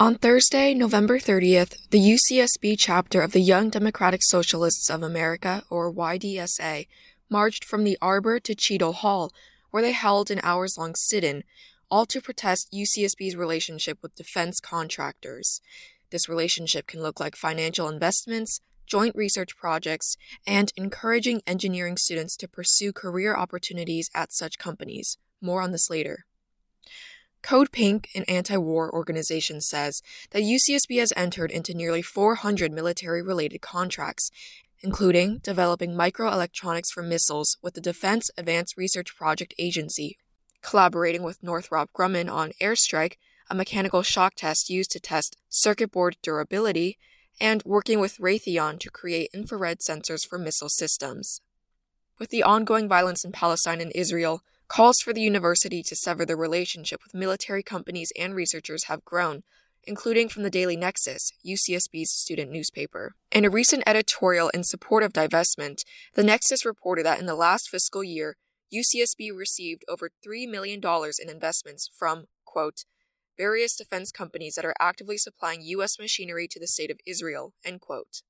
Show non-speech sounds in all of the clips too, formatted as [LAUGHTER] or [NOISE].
On Thursday, November 30th, the UCSB chapter of the Young Democratic Socialists of America, or YDSA, marched from the Arbor to Cheadle Hall, where they held an hours long sit in, all to protest UCSB's relationship with defense contractors. This relationship can look like financial investments, joint research projects, and encouraging engineering students to pursue career opportunities at such companies. More on this later. Code Pink, an anti war organization, says that UCSB has entered into nearly 400 military related contracts, including developing microelectronics for missiles with the Defense Advanced Research Project Agency, collaborating with Northrop Grumman on Airstrike, a mechanical shock test used to test circuit board durability, and working with Raytheon to create infrared sensors for missile systems. With the ongoing violence in Palestine and Israel, Calls for the university to sever the relationship with military companies and researchers have grown, including from the Daily Nexus, UCSB's student newspaper. In a recent editorial in support of divestment, the Nexus reported that in the last fiscal year, UCSB received over $3 million in investments from, quote, various defense companies that are actively supplying U.S. machinery to the state of Israel, end quote.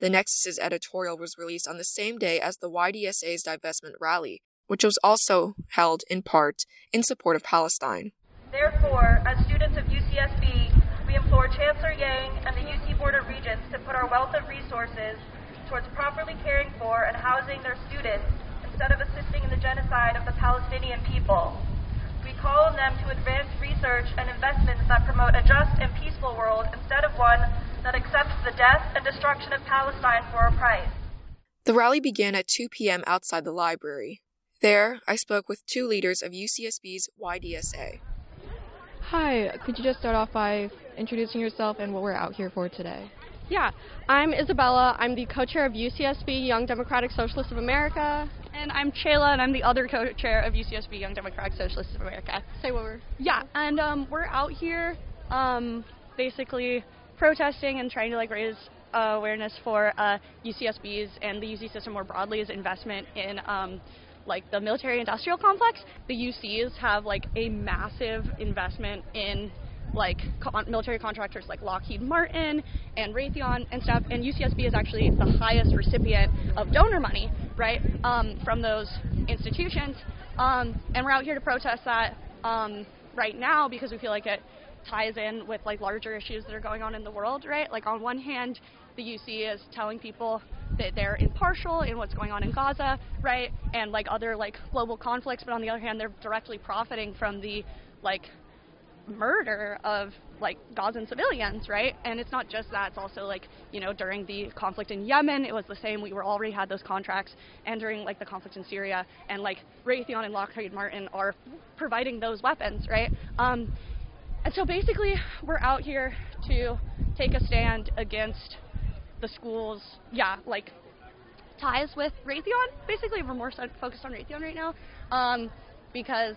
The Nexus's editorial was released on the same day as the YDSA's divestment rally, which was also held in part in support of Palestine. Therefore, as students of UCSB, we implore Chancellor Yang and the UC Board of Regents to put our wealth of resources towards properly caring for and housing their students instead of assisting in the genocide of the Palestinian people. We call on them to advance research and investments that promote a just and peaceful world instead of one that accepts the death and destruction of Palestine for a price. The rally began at 2 p.m. outside the library. There, I spoke with two leaders of UCSB's YDSA. Hi, could you just start off by introducing yourself and what we're out here for today? Yeah, I'm Isabella. I'm the co-chair of UCSB Young Democratic Socialists of America. And I'm Chayla, and I'm the other co-chair of UCSB Young Democratic Socialists of America. Say what we're... Yeah, and um, we're out here um, basically protesting and trying to like raise uh, awareness for uh, UCSB's and the UC system more broadly as investment in um, like the military industrial complex. The UCs have like a massive investment in like con- military contractors like Lockheed Martin and Raytheon and stuff. And UCSB is actually the highest recipient of donor money, right, um, from those institutions. Um, and we're out here to protest that um, right now because we feel like it ties in with like larger issues that are going on in the world, right? Like on one hand, the UC is telling people that they're impartial in what's going on in Gaza, right? And like other like global conflicts, but on the other hand, they're directly profiting from the like murder of like Gazan civilians, right? And it's not just that, it's also like, you know, during the conflict in Yemen, it was the same. We were already had those contracts and during like the conflict in Syria and like Raytheon and Lockheed Martin are providing those weapons, right? Um, and so basically we're out here to take a stand against the school's yeah like ties with Raytheon. Basically, we're more focused on Raytheon right now um, because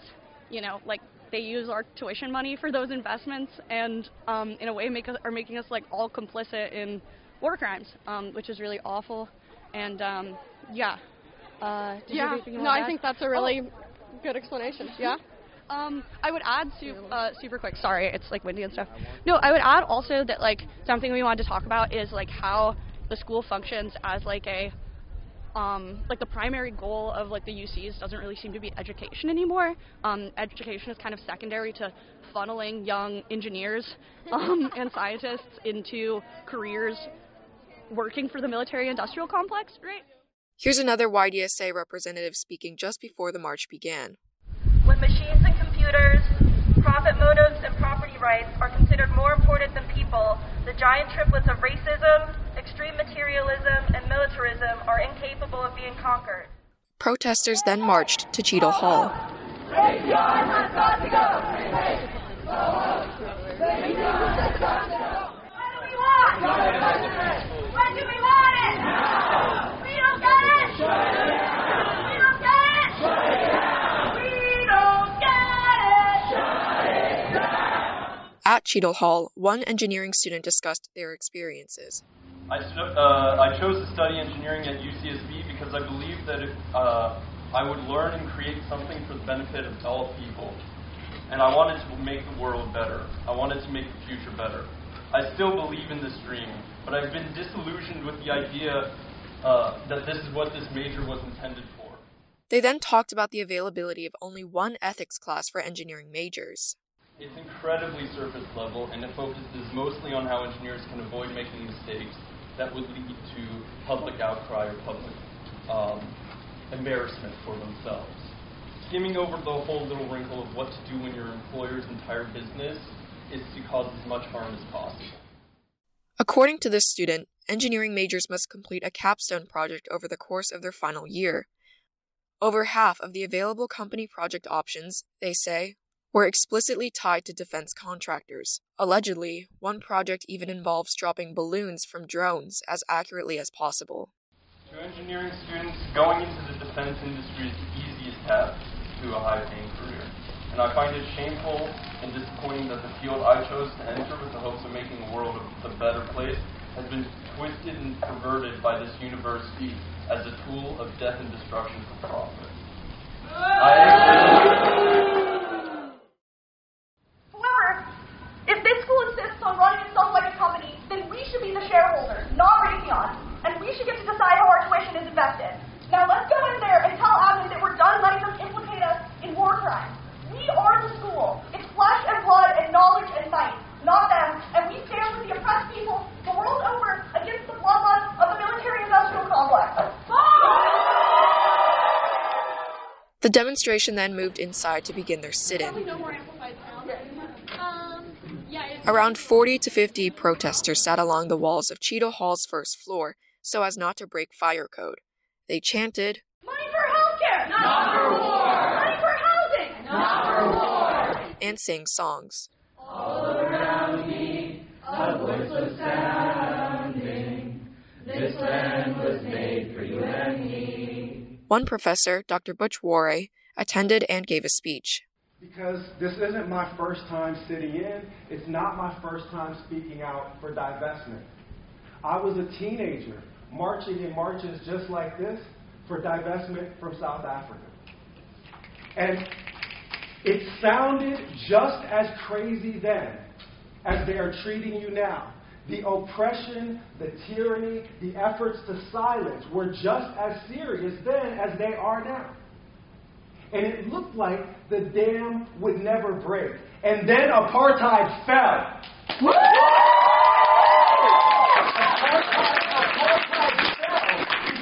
you know like they use our tuition money for those investments and um, in a way make us, are making us like all complicit in war crimes, um, which is really awful. And um, yeah. Uh, yeah. No, I think that's a really oh. good explanation. Yeah. Um, I would add su- uh, super quick. Sorry, it's like windy and stuff. No, I would add also that like something we wanted to talk about is like how the school functions as like a um, like the primary goal of like the UCs doesn't really seem to be education anymore. Um, education is kind of secondary to funneling young engineers [LAUGHS] um, and scientists into careers working for the military-industrial complex, right? Here's another YDSA representative speaking just before the march began. When machines and computers, profit motives, and property rights are considered more important than people, the giant triplets of racism, extreme materialism, and militarism are incapable of being conquered. Protesters then marched to Cheadle Hall. At Cheadle Hall, one engineering student discussed their experiences. I, uh, I chose to study engineering at UCSB because I believed that if, uh, I would learn and create something for the benefit of all people. and I wanted to make the world better. I wanted to make the future better. I still believe in this dream, but I've been disillusioned with the idea uh, that this is what this major was intended for. They then talked about the availability of only one ethics class for engineering majors. It's incredibly surface level, and it focuses mostly on how engineers can avoid making mistakes that would lead to public outcry or public um, embarrassment for themselves skimming over the whole little wrinkle of what to do when your employer's entire business is to cause as much harm as possible. According to this student, engineering majors must complete a capstone project over the course of their final year. Over half of the available company project options, they say, were explicitly tied to defense contractors. Allegedly, one project even involves dropping balloons from drones as accurately as possible. To engineering students, going into the defense industry is the easiest path to a high paying career. And I find it shameful and disappointing that the field I chose to enter with the hopes of making the world a better place has been twisted and perverted by this university as a tool of death and destruction for profit. However, if this school insists on running itself like a company, then we should be the shareholders, not Raytheon, and we should get to decide how our tuition is invested. Now let's go in there and tell Adley that we're done letting them implicate us in war crimes. We are the school. It's flesh and blood and knowledge and might, not them. And we stand with the oppressed people the world over against the bloodlust of the military-industrial complex. The demonstration then moved inside to begin their sit-in. Um, around 40 to 50 protesters sat along the walls of Cheadle Hall's first floor so as not to break fire code. They chanted, Money for healthcare! Not for war! Money for housing! Not for war! and sang songs. All around me, a voice was sounding. This land One professor, Dr. Butch Warray, attended and gave a speech. Because this isn't my first time sitting in, it's not my first time speaking out for divestment. I was a teenager marching in marches just like this for divestment from South Africa. And it sounded just as crazy then as they are treating you now. The oppression, the tyranny, the efforts to silence were just as serious then as they are now. And it looked like the dam would never break. And then apartheid fell.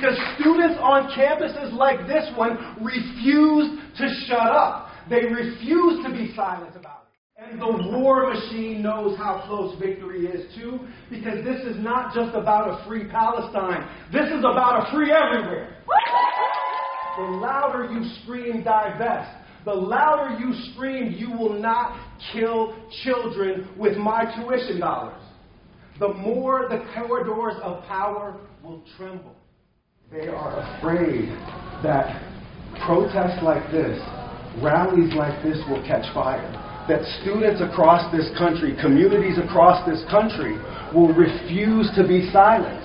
because students on campuses like this one refused to shut up. They refused to be silent about it. And the war machine knows how close victory is, too, because this is not just about a free Palestine. This is about a free everywhere. The louder you scream, divest. The louder you scream, you will not kill children with my tuition dollars. The more the corridors of power will tremble. They are afraid that protests like this, rallies like this will catch fire. That students across this country, communities across this country, will refuse to be silent.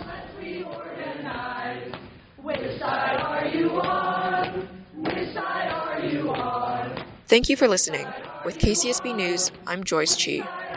Thank you for listening. With KCSB News, I'm Joyce Chi.